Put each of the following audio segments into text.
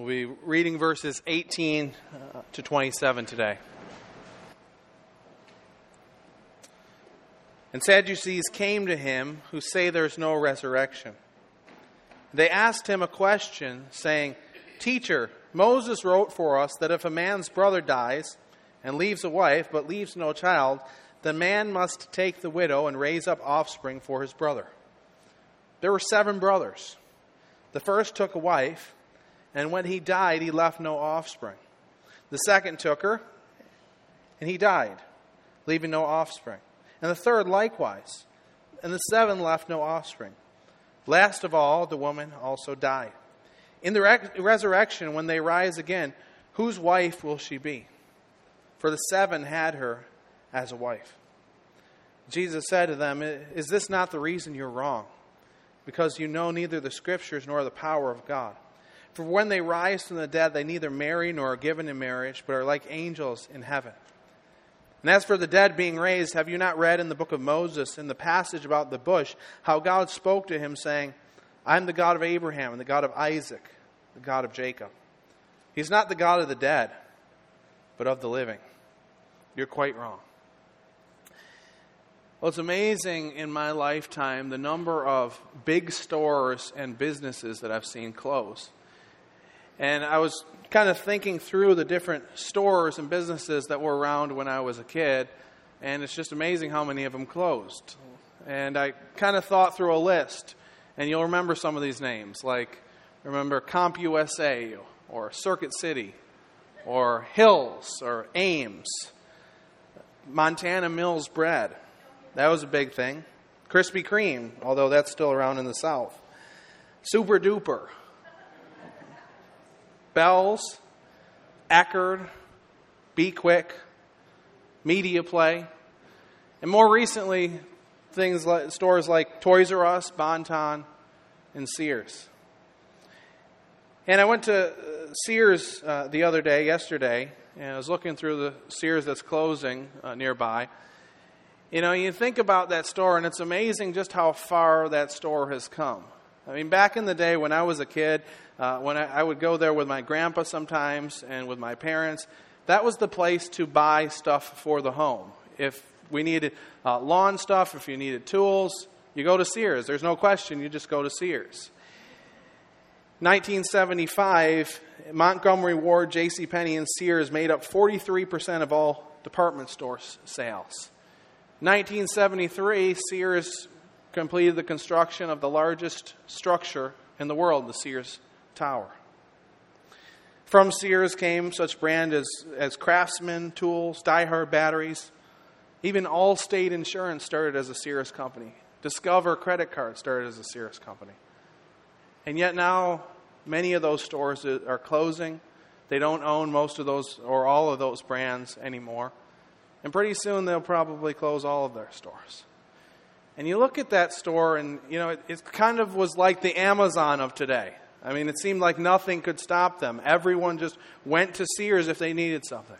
We'll be reading verses 18 uh, to 27 today. And Sadducees came to him who say there's no resurrection. They asked him a question, saying, Teacher, Moses wrote for us that if a man's brother dies and leaves a wife but leaves no child, the man must take the widow and raise up offspring for his brother. There were seven brothers. The first took a wife, and when he died, he left no offspring. The second took her, and he died, leaving no offspring. And the third likewise. And the seven left no offspring. Last of all, the woman also died. In the re- resurrection, when they rise again, whose wife will she be? For the seven had her as a wife. Jesus said to them, Is this not the reason you're wrong? Because you know neither the Scriptures nor the power of God. For when they rise from the dead, they neither marry nor are given in marriage, but are like angels in heaven. And as for the dead being raised, have you not read in the book of Moses, in the passage about the bush, how God spoke to him, saying, I'm the God of Abraham and the God of Isaac, the God of Jacob. He's not the God of the dead, but of the living. You're quite wrong. Well, it's amazing in my lifetime the number of big stores and businesses that I've seen close. And I was kind of thinking through the different stores and businesses that were around when I was a kid, and it's just amazing how many of them closed. And I kind of thought through a list, and you'll remember some of these names, like remember CompUSA or Circuit City or Hills or Ames, Montana Mills Bread. That was a big thing. Krispy Kreme, although that's still around in the South. Super Duper. Bells, Eckerd, Be Quick, Media Play, and more recently, things like stores like Toys R Us, Bon-Ton, and Sears. And I went to Sears uh, the other day, yesterday, and I was looking through the Sears that's closing uh, nearby. You know, you think about that store, and it's amazing just how far that store has come. I mean, back in the day when I was a kid, uh, when I, I, would go there with my grandpa sometimes and with my parents, that was the place to buy stuff for the home. If we needed uh, lawn stuff, if you needed tools, you go to Sears. There's no question, you just go to Sears. 1975, Montgomery Ward, J.C. Penney, and Sears made up 43% of all department store sales. 1973, Sears completed the construction of the largest structure in the world, the Sears Tower. From Sears came such brands as, as Craftsman tools, Die-Hard batteries, even Allstate Insurance started as a Sears company. Discover Credit Card started as a Sears company. And yet now, many of those stores are closing. They don't own most of those or all of those brands anymore. And pretty soon they'll probably close all of their stores. And you look at that store, and you know it, it, kind of was like the Amazon of today. I mean, it seemed like nothing could stop them. Everyone just went to Sears if they needed something.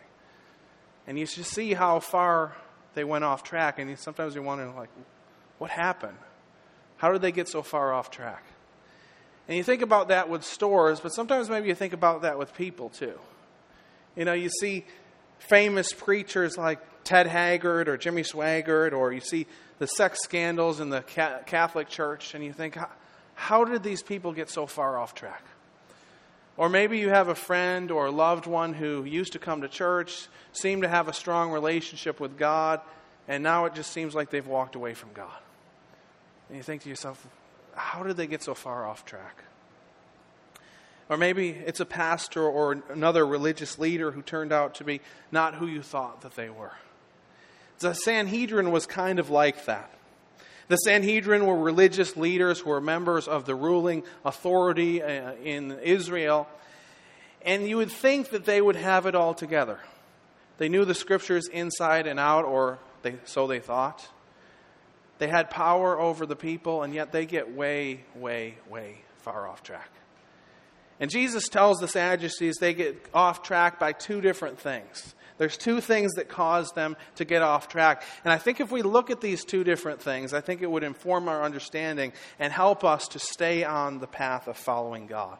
And you just see how far they went off track, and sometimes you wonder, like, what happened? How did they get so far off track? And you think about that with stores, but sometimes maybe you think about that with people too. You know, you see famous preachers like Ted Haggard or Jimmy Swaggart, or you see the sex scandals in the Catholic Church, and you think, how did these people get so far off track? Or maybe you have a friend or a loved one who used to come to church, seemed to have a strong relationship with God, and now it just seems like they've walked away from God. And you think to yourself, how did they get so far off track? Or maybe it's a pastor or another religious leader who turned out to be not who you thought that they were. The Sanhedrin was kind of like that. The Sanhedrin were religious leaders who were members of the ruling authority uh, in Israel. And you would think that they would have it all together. They knew the scriptures inside and out, or they, so they thought. They had power over the people, and yet they get way, way, way far off track. And Jesus tells the Sadducees they get off track by two different things. There's two things that cause them to get off track. And I think if we look at these two different things, I think it would inform our understanding and help us to stay on the path of following God.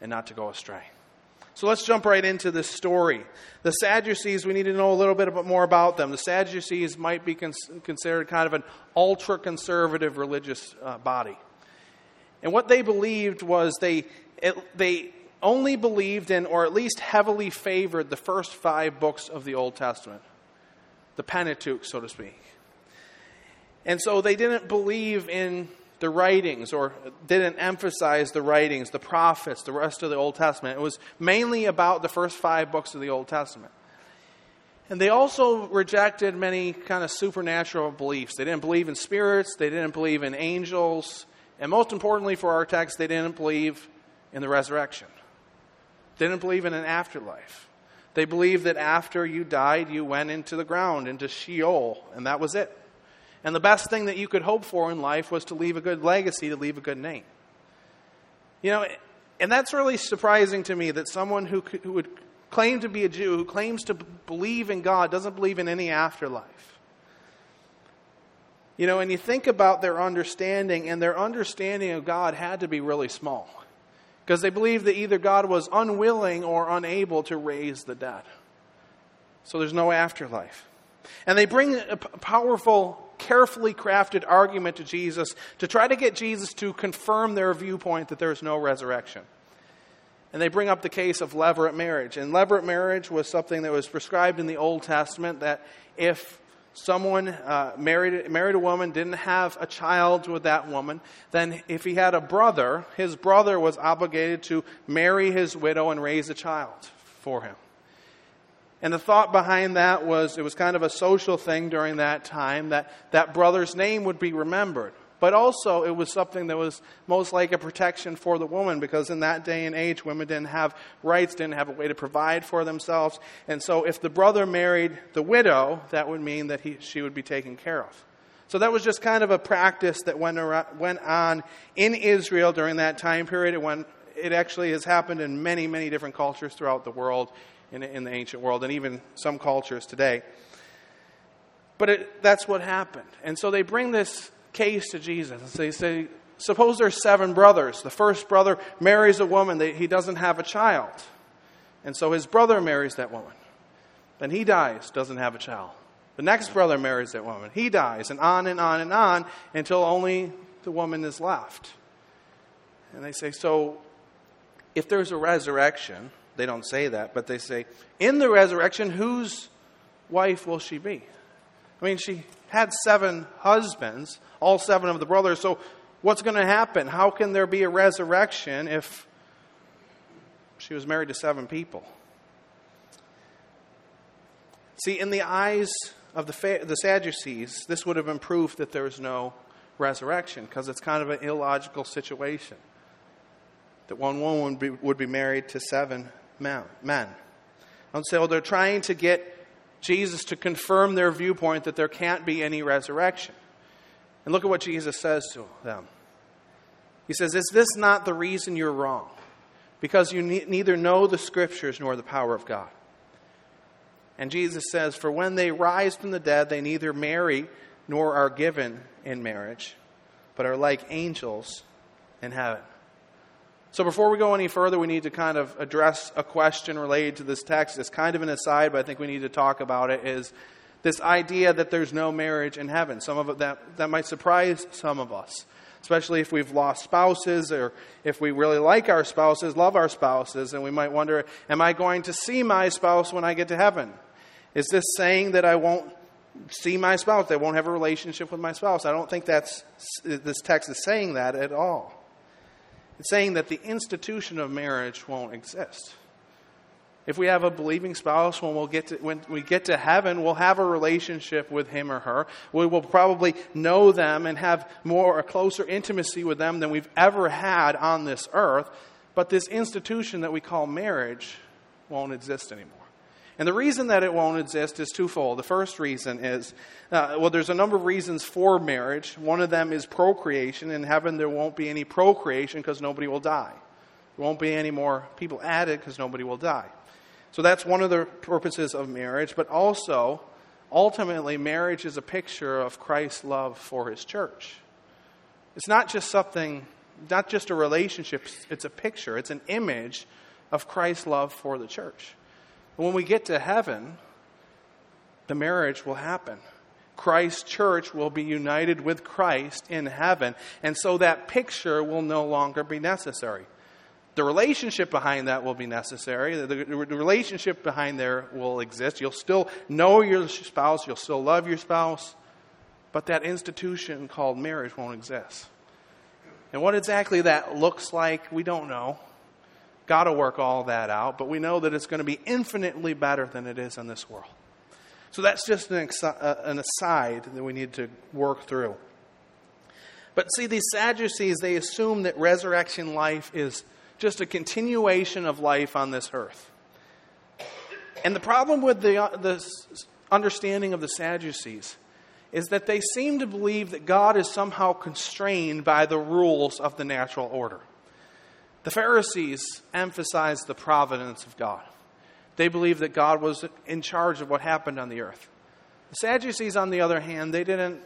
and not to go astray. So let's jump right into this story. The Sadducees, we need to know a little bit more about them. The Sadducees might be considered kind of an ultra conservative religious uh, body. And what they believed was they, it, they only believed in, or at least heavily favored, the first five books of the Old Testament, the Pentateuch, so to speak. And so they didn't believe in the writings or didn't emphasize the writings, the prophets, the rest of the Old Testament. It was mainly about the first five books of the Old Testament. And they also rejected many kind of supernatural beliefs. They didn't believe in spirits, they didn't believe in angels, and most importantly for our text, they didn't believe in the resurrection. They didn't believe in an afterlife. They believed that after you died, you went into the ground, into Sheol, and that was it. And the best thing that you could hope for in life was to leave a good legacy, to leave a good name. You know, and that's really surprising to me that someone who, who would claim to be a Jew, who claims to believe in God, doesn't believe in any afterlife. You know, and you think about their understanding, and their understanding of God had to be really small. Because they believed that either God was unwilling or unable to raise the dead. So there's no afterlife. And they bring a powerful carefully crafted argument to Jesus to try to get Jesus to confirm their viewpoint that there is no resurrection. And they bring up the case of levirate marriage. And levirate marriage was something that was prescribed in the Old Testament that if someone uh, married, married a woman, didn't have a child with that woman, then if he had a brother, his brother was obligated to marry his widow and raise a child for him. And the thought behind that was it was kind of a social thing during that time that that brother's name would be remembered. But also, it was something that was most like a protection for the woman because in that day and age, women didn't have rights, didn't have a way to provide for themselves. And so, if the brother married the widow, that would mean that he, she would be taken care of. So, that was just kind of a practice that went, around, went on in Israel during that time period. Went, it actually has happened in many, many different cultures throughout the world in, in the ancient world and even some cultures today. But it, that's what happened. And so they bring this case to Jesus. and They say, Suppose there's seven brothers. The first brother marries a woman, he doesn't have a child. And so his brother marries that woman. Then he dies, doesn't have a child. The next brother marries that woman. He dies, and on and on and on until only the woman is left. And they say, So if there's a resurrection, they don't say that, but they say, in the resurrection, whose wife will she be? I mean, she had seven husbands, all seven of the brothers, so what's going to happen? How can there be a resurrection if she was married to seven people? See, in the eyes of the, the Sadducees, this would have been proof that there is no resurrection because it's kind of an illogical situation. That one woman would be, would be married to seven men. And so they're trying to get Jesus to confirm their viewpoint that there can't be any resurrection. And look at what Jesus says to them. He says, Is this not the reason you're wrong? Because you ne- neither know the scriptures nor the power of God. And Jesus says, For when they rise from the dead, they neither marry nor are given in marriage, but are like angels in heaven. So before we go any further, we need to kind of address a question related to this text. It's kind of an aside, but I think we need to talk about it. Is this idea that there's no marriage in heaven? Some of it that that might surprise some of us, especially if we've lost spouses or if we really like our spouses, love our spouses, and we might wonder, am I going to see my spouse when I get to heaven? Is this saying that I won't see my spouse, that I won't have a relationship with my spouse? I don't think that's this text is saying that at all. Saying that the institution of marriage won't exist. If we have a believing spouse, when, we'll get to, when we get to heaven, we'll have a relationship with him or her. We will probably know them and have more, a closer intimacy with them than we've ever had on this earth. But this institution that we call marriage won't exist anymore. And the reason that it won't exist is twofold. The first reason is uh, well, there's a number of reasons for marriage. One of them is procreation. In heaven, there won't be any procreation because nobody will die. There won't be any more people added because nobody will die. So that's one of the purposes of marriage. But also, ultimately, marriage is a picture of Christ's love for his church. It's not just something not just a relationship, it's a picture, it's an image of Christ's love for the church. When we get to heaven, the marriage will happen. Christ's church will be united with Christ in heaven, and so that picture will no longer be necessary. The relationship behind that will be necessary. The, the, the, relationship behind there will exist. You'll still know your spouse, you'll still love your spouse, but that institution called marriage won't exist. And what exactly that looks like, we don't know. Got to work all that out, but we know that it's going to be infinitely better than it is in this world. So that's just an, uh, an aside that we need to work through. But see, these Sadducees, they assume that resurrection life is just a continuation of life on this earth. And the problem with the, uh, the understanding of the Sadducees is that they seem to believe that God is somehow constrained by the rules of the natural order. The Pharisees emphasized the providence of God. They believed that God was in charge of what happened on the earth. The Sadducees, on the other hand, they didn't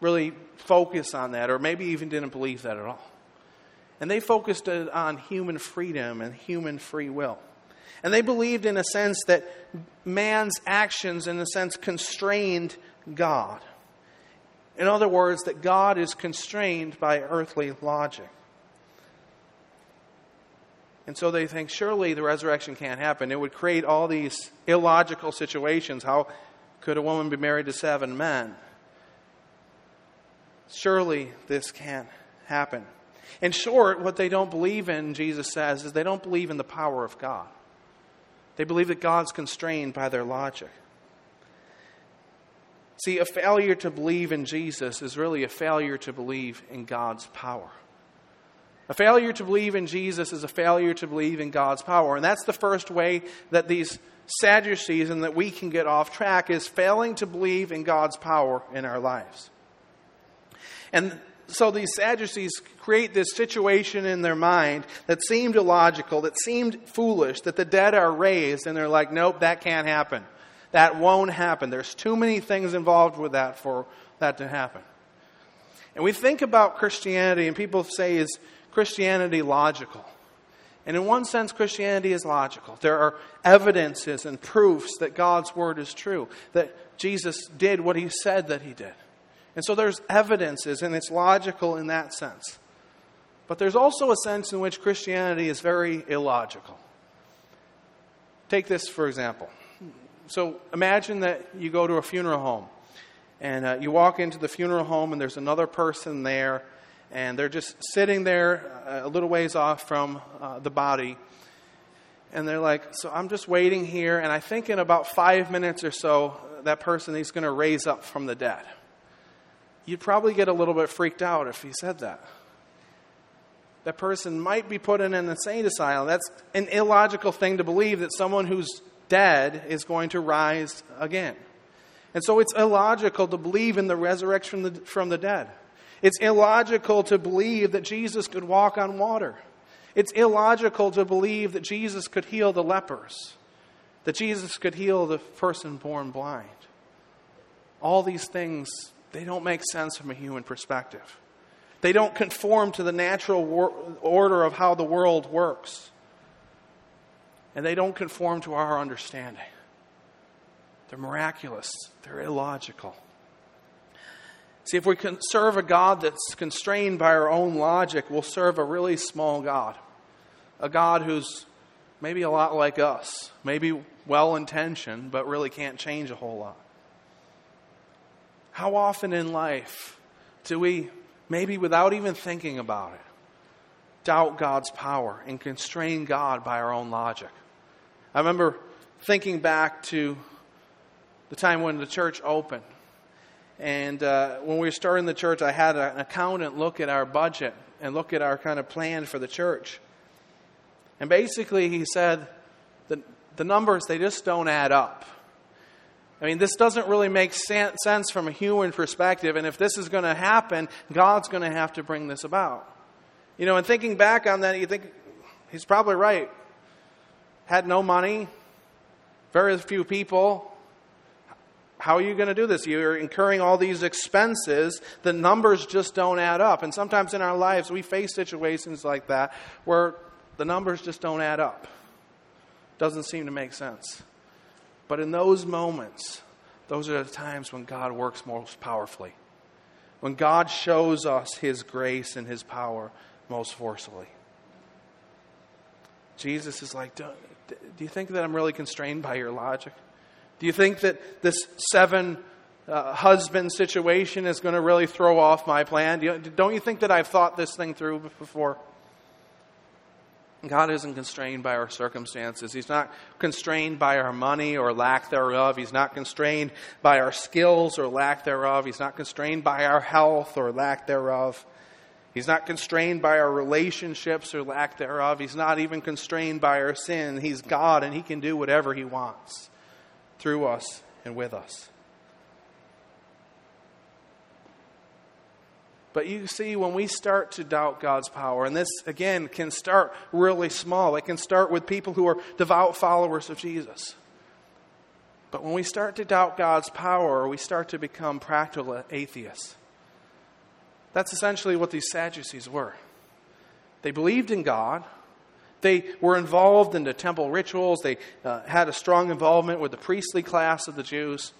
really focus on that, or maybe even didn't believe that at all. And they focused on human freedom and human free will. And they believed, in a sense, that man's actions, in a sense, constrained God. In other words, that God is constrained by earthly logic. And so they think, surely the resurrection can't happen. It would create all these illogical situations. How could a woman be married to seven men? Surely this can't happen. In short, what they don't believe in, Jesus says, is they don't believe in the power of God. They believe that God's constrained by their logic. See, a failure to believe in Jesus is really a failure to believe in God's power. A failure to believe in Jesus is a failure to believe in God's power. And that's the first way that these Sadducees and that we can get off track is failing to believe in God's power in our lives. And so these Sadducees create this situation in their mind that seemed illogical, that seemed foolish, that the dead are raised, and they're like, nope, that can't happen. That won't happen. There's too many things involved with that for that to happen. And we think about Christianity, and people say, is Christianity logical? And in one sense, Christianity is logical. There are evidences and proofs that God's word is true, that Jesus did what he said that he did. And so there's evidences, and it's logical in that sense. But there's also a sense in which Christianity is very illogical. Take this, for example. So imagine that you go to a funeral home, and uh, you walk into the funeral home, and there's another person there, and they're just sitting there uh, a little ways off from uh, the body. And they're like, So I'm just waiting here, and I think in about five minutes or so, that person is going to raise up from the dead you'd probably get a little bit freaked out if he said that. That person might be put in an insane asylum. That's an illogical thing to believe that someone who's dead is going to rise again. And so it's illogical to believe in the resurrection from the, from the dead. It's illogical to believe that Jesus could walk on water. It's illogical to believe that Jesus could heal the lepers, that Jesus could heal the person born blind. All these things they don't make sense from a human perspective. They don't conform to the natural wor- order of how the world works. And they don't conform to our understanding. They're miraculous, they're illogical. See, if we can serve a God that's constrained by our own logic, we'll serve a really small God. A God who's maybe a lot like us, maybe well intentioned, but really can't change a whole lot. How often in life do we, maybe without even thinking about it, doubt God's power and constrain God by our own logic? I remember thinking back to the time when the church opened. And uh, when we were starting the church, I had an accountant look at our budget and look at our kind of plan for the church. And basically, he said that the numbers, they just don't add up. I mean, this doesn't really make sense from a human perspective, and if this is going to happen, God's going to have to bring this about. You know, and thinking back on that, you think he's probably right. Had no money, very few people. How are you going to do this? You're incurring all these expenses. The numbers just don't add up. And sometimes in our lives, we face situations like that where the numbers just don't add up. Doesn't seem to make sense. But in those moments, those are the times when God works most powerfully. When God shows us His grace and His power most forcefully. Jesus is like, do, do you think that I'm really constrained by your logic? Do you think that this seven uh, husband situation is going to really throw off my plan? Do you, don't you think that I've thought this thing through before? God isn't constrained by our circumstances. He's not constrained by our money or lack thereof. He's not constrained by our skills or lack thereof. He's not constrained by our health or lack thereof. He's not constrained by our relationships or lack thereof. He's not even constrained by our sin. He's God and He can do whatever He wants through us and with us. But you see, when we start to doubt God's power, and this again can start really small, it can start with people who are devout followers of Jesus. But when we start to doubt God's power, we start to become practical atheists. That's essentially what these Sadducees were. They believed in God, they were involved in the temple rituals. They uh, had a strong involvement with the priestly class of the Jews.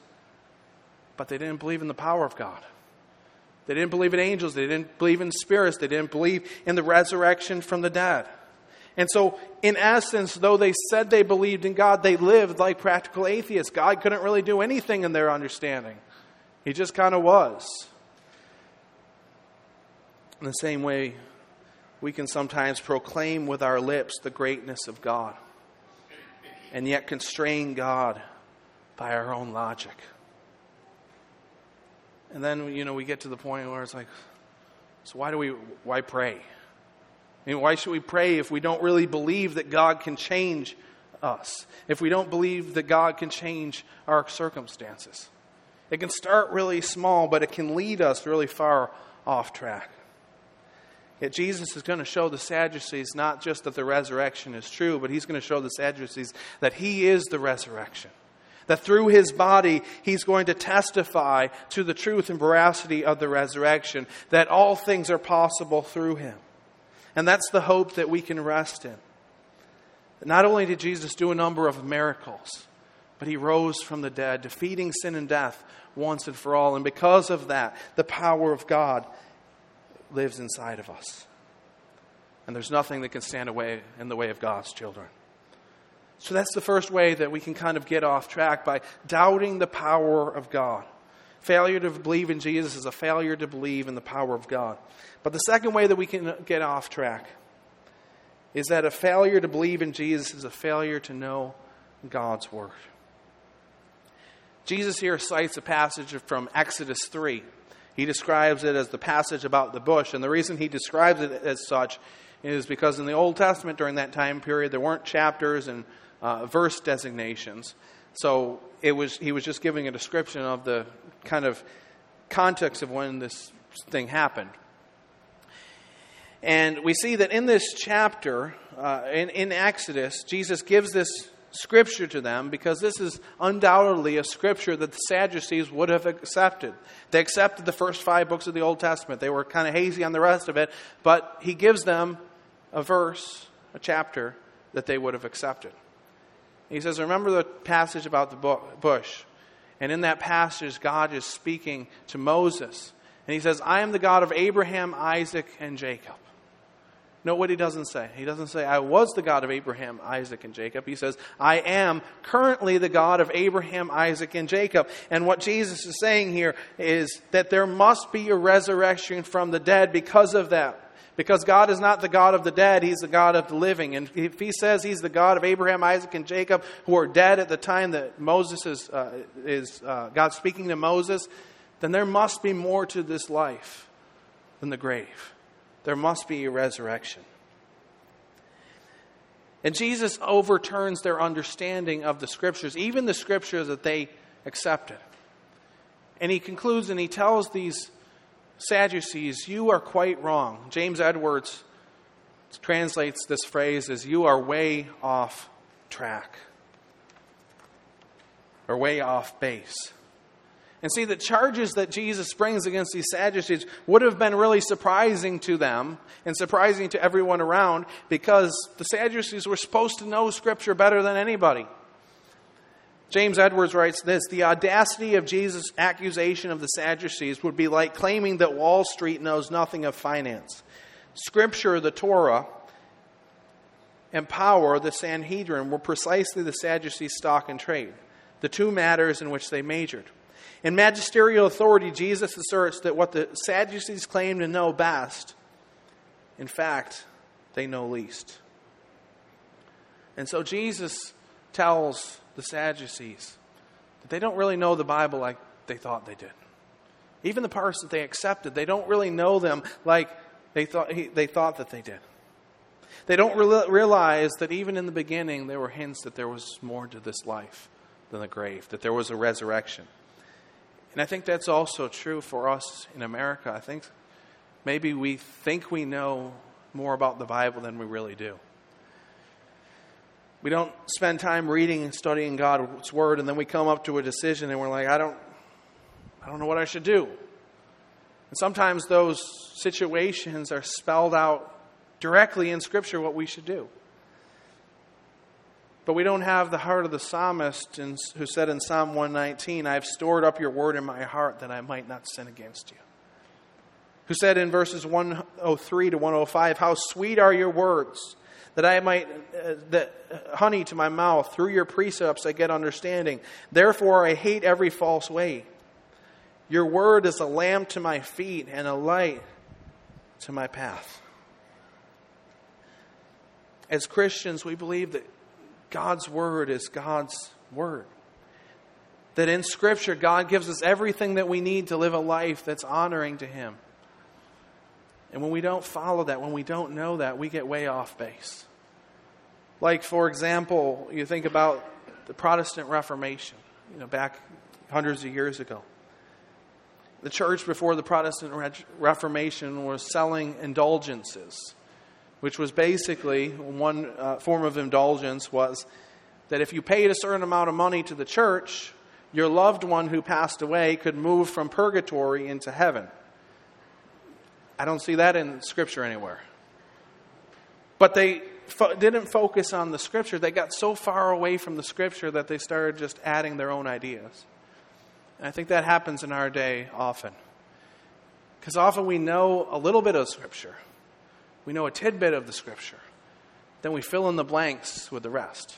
But they didn't believe in the power of God. They didn't believe in angels. They didn't believe in spirits. They didn't believe in the resurrection from the dead. And so, in essence, though they said they believed in God, they lived like practical atheists. God couldn't really do anything in their understanding, He just kind of was. In the same way, we can sometimes proclaim with our lips the greatness of God and yet constrain God by our own logic. And then, you know, we get to the point where it's like, so why do we, why pray? I mean, why should we pray if we don't really believe that God can change us? If we don't believe that God can change our circumstances? It can start really small, but it can lead us really far off track. Yet Jesus is going to show the Sadducees not just that the resurrection is true, but he's going to show the Sadducees that he is the resurrection. That through his body, he's going to testify to the truth and veracity of the resurrection, that all things are possible through him. And that's the hope that we can rest in. Not only did Jesus do a number of miracles, but he rose from the dead, defeating sin and death once and for all. And because of that, the power of God lives inside of us. And there's nothing that can stand away in the way of God's children. So that's the first way that we can kind of get off track by doubting the power of God. Failure to believe in Jesus is a failure to believe in the power of God. But the second way that we can get off track is that a failure to believe in Jesus is a failure to know God's Word. Jesus here cites a passage from Exodus 3 he describes it as the passage about the bush. And the reason he describes it as such is because in the Old Testament during that time period, there weren't chapters and uh, verse designations. So it was, he was just giving a description of the kind of context of when this thing happened. And we see that in this chapter, uh, in, in Exodus, Jesus gives this scripture to them because this is undoubtedly a scripture that the Sadducees would have accepted. They accepted the first five books of the Old Testament. They were kind of hazy on the rest of it, but he gives them a verse, a chapter that they would have accepted. He says, Remember the passage about the bush. And in that passage, God is speaking to Moses. And he says, I am the God of Abraham, Isaac, and Jacob. Note what he doesn't say. He doesn't say, I was the God of Abraham, Isaac, and Jacob. He says, I am currently the God of Abraham, Isaac, and Jacob. And what Jesus is saying here is that there must be a resurrection from the dead because of that. Because God is not the God of the dead, He's the God of the living. And if He says He's the God of Abraham, Isaac, and Jacob, who are dead at the time that Moses is, uh, is uh, God speaking to Moses, then there must be more to this life than the grave there must be a resurrection. And Jesus overturns their understanding of the scriptures, even the scriptures that they accepted. And he concludes and he tells these Sadducees, You are quite wrong. James Edwards translates this phrase as, You are way off track, or way off base. And see, the charges that Jesus brings against these Sadducees would have been really surprising to them and surprising to everyone around because the Sadducees were supposed to know Scripture better than anybody. James Edwards writes this The audacity of Jesus' accusation of the Sadducees would be like claiming that Wall Street knows nothing of finance. Scripture, the Torah, and power, the Sanhedrin, were precisely the Sadducees' stock and trade, the two matters in which they majored. In magisterial authority, Jesus asserts that what the Sadducees claim to know best, in fact, they know least. And so Jesus tells the Sadducees that they don't really know the Bible like they thought they did. Even the parts that they accepted, they don't really know them like they thought, they thought that they did. They don't realize that even in the beginning, there were hints that there was more to this life than the grave, that there was a resurrection. And I think that's also true for us in America. I think maybe we think we know more about the Bible than we really do. We don't spend time reading and studying God's word and then we come up to a decision and we're like, I don't I don't know what I should do. And sometimes those situations are spelled out directly in scripture what we should do. But we don't have the heart of the psalmist who said in Psalm 119, I have stored up your word in my heart that I might not sin against you. Who said in verses 103 to 105, How sweet are your words, that I might, uh, that uh, honey to my mouth, through your precepts I get understanding. Therefore I hate every false way. Your word is a lamp to my feet and a light to my path. As Christians, we believe that God's Word is God's Word. That in Scripture, God gives us everything that we need to live a life that's honoring to Him. And when we don't follow that, when we don't know that, we get way off base. Like, for example, you think about the Protestant Reformation, you know, back hundreds of years ago. The church before the Protestant Reformation was selling indulgences which was basically one uh, form of indulgence was that if you paid a certain amount of money to the church, your loved one who passed away could move from purgatory into heaven. I don't see that in Scripture anywhere. But they fo- didn't focus on the Scripture. They got so far away from the Scripture that they started just adding their own ideas. And I think that happens in our day often. Because often we know a little bit of Scripture we know a tidbit of the scripture. Then we fill in the blanks with the rest.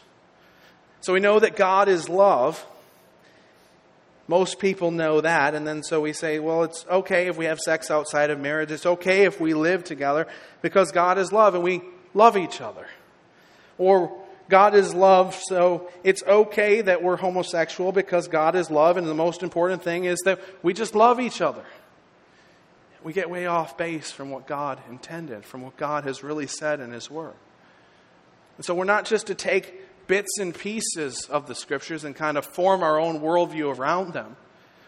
So we know that God is love. Most people know that. And then so we say, well, it's okay if we have sex outside of marriage. It's okay if we live together because God is love and we love each other. Or God is love, so it's okay that we're homosexual because God is love. And the most important thing is that we just love each other we get way off base from what God intended, from what God has really said in His Word. And so we're not just to take bits and pieces of the Scriptures and kind of form our own worldview around them.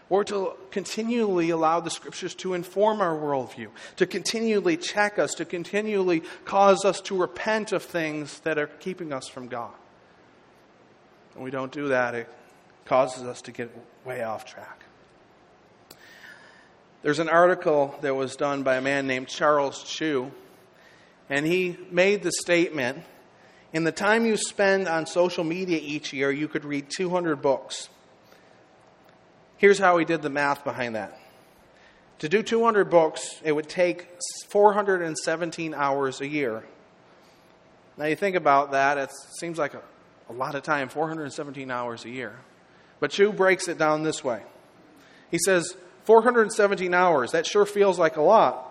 Or to continually allow the Scriptures to inform our worldview, to continually check us, to continually cause us to repent of things that are keeping us from God. When we don't do that, it causes us to get way off track. There's an article that was done by a man named Charles Chu, and he made the statement in the time you spend on social media each year, you could read 200 books. Here's how he did the math behind that. To do 200 books, it would take 417 hours a year. Now, you think about that, it seems like a, a lot of time 417 hours a year. But Chu breaks it down this way. He says, 417 hours, that sure feels like a lot.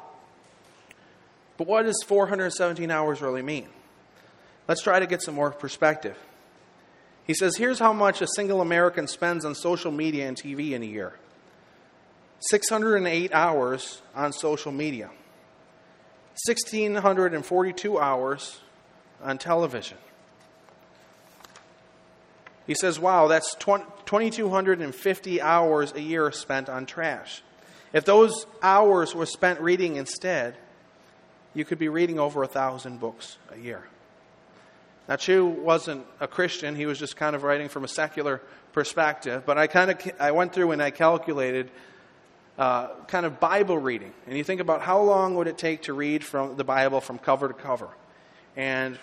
But what does 417 hours really mean? Let's try to get some more perspective. He says, here's how much a single American spends on social media and TV in a year 608 hours on social media, 1,642 hours on television. He says, wow, that's 2,250 hours a year spent on trash. If those hours were spent reading instead, you could be reading over a thousand books a year. Now, Chu wasn't a Christian. He was just kind of writing from a secular perspective. But I kind of I went through and I calculated uh, kind of Bible reading. And you think about how long would it take to read from the Bible from cover to cover. And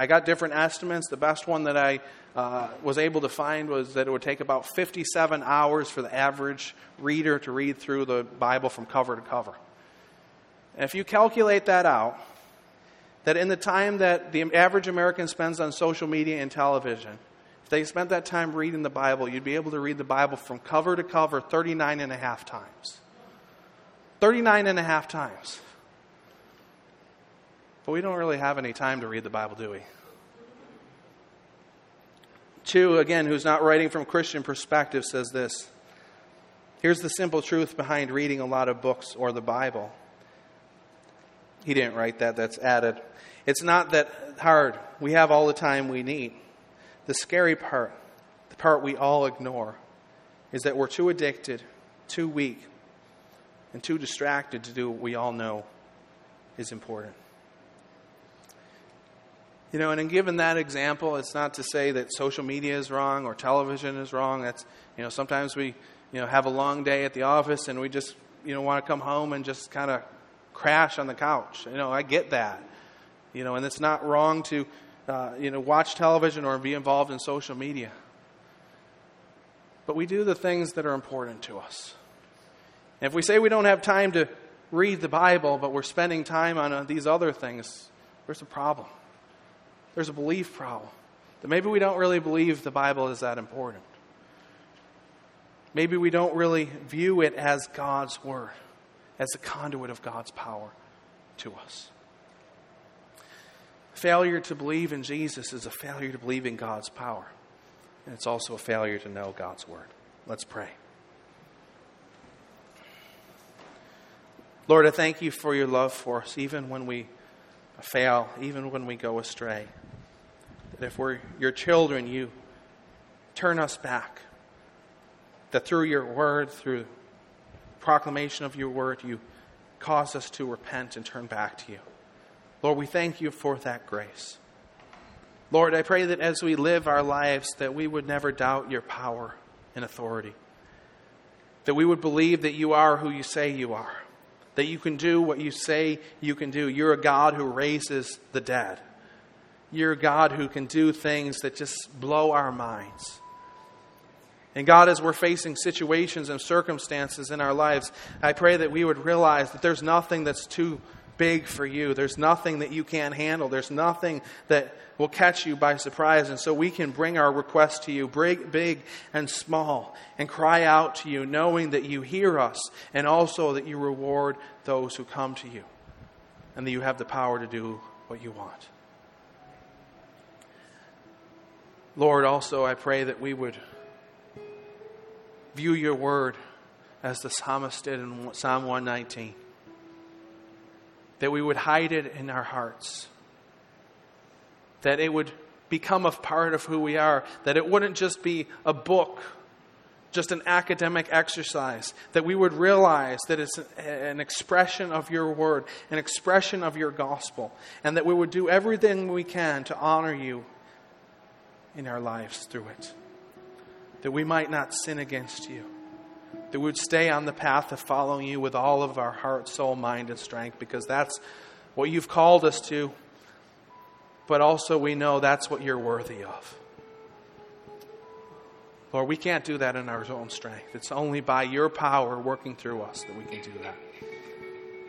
I got different estimates. The best one that I uh, was able to find was that it would take about 57 hours for the average reader to read through the Bible from cover to cover. And if you calculate that out, that in the time that the average American spends on social media and television, if they spent that time reading the Bible, you'd be able to read the Bible from cover to cover 39 and a half times. 39 and a half times. But we don't really have any time to read the Bible, do we? Chu, again, who's not writing from Christian perspective, says this. Here's the simple truth behind reading a lot of books or the Bible. He didn't write that, that's added. It's not that hard. We have all the time we need. The scary part, the part we all ignore, is that we're too addicted, too weak, and too distracted to do what we all know is important. You know, and in given that example, it's not to say that social media is wrong or television is wrong. That's, you know, sometimes we, you know, have a long day at the office and we just, you know, want to come home and just kind of crash on the couch. You know, I get that. You know, and it's not wrong to, uh, you know, watch television or be involved in social media. But we do the things that are important to us. And if we say we don't have time to read the Bible, but we're spending time on uh, these other things, there's a problem there's a belief problem. That maybe we don't really believe the Bible is that important. Maybe we don't really view it as God's Word, as the conduit of God's power to us. Failure to believe in Jesus is a failure to believe in God's power. And it's also a failure to know God's Word. Let's pray. Lord, I thank you for your love for us, even when we fail, even when we go astray that if we're your children, you turn us back. That through your word, through proclamation of your word, you cause us to repent and turn back to you. Lord, we thank you for that grace. Lord, I pray that as we live our lives, that we would never doubt your power and authority. That we would believe that you are who you say you are. That you can do what you say you can do. You're a God who raises the dead. You're God who can do things that just blow our minds. And God, as we're facing situations and circumstances in our lives, I pray that we would realize that there's nothing that's too big for you. There's nothing that you can't handle. There's nothing that will catch you by surprise. And so we can bring our requests to you, big, big and small, and cry out to you, knowing that you hear us and also that you reward those who come to you and that you have the power to do what you want. Lord, also I pray that we would view your word as the psalmist did in Psalm 119. That we would hide it in our hearts. That it would become a part of who we are. That it wouldn't just be a book, just an academic exercise. That we would realize that it's an expression of your word, an expression of your gospel. And that we would do everything we can to honor you in our lives through it. That we might not sin against you. That we would stay on the path of following you with all of our heart, soul, mind, and strength, because that's what you've called us to. But also, we know that's what you're worthy of. Lord, we can't do that in our own strength. It's only by your power working through us that we can do that.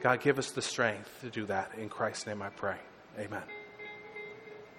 God, give us the strength to do that. In Christ's name I pray. Amen.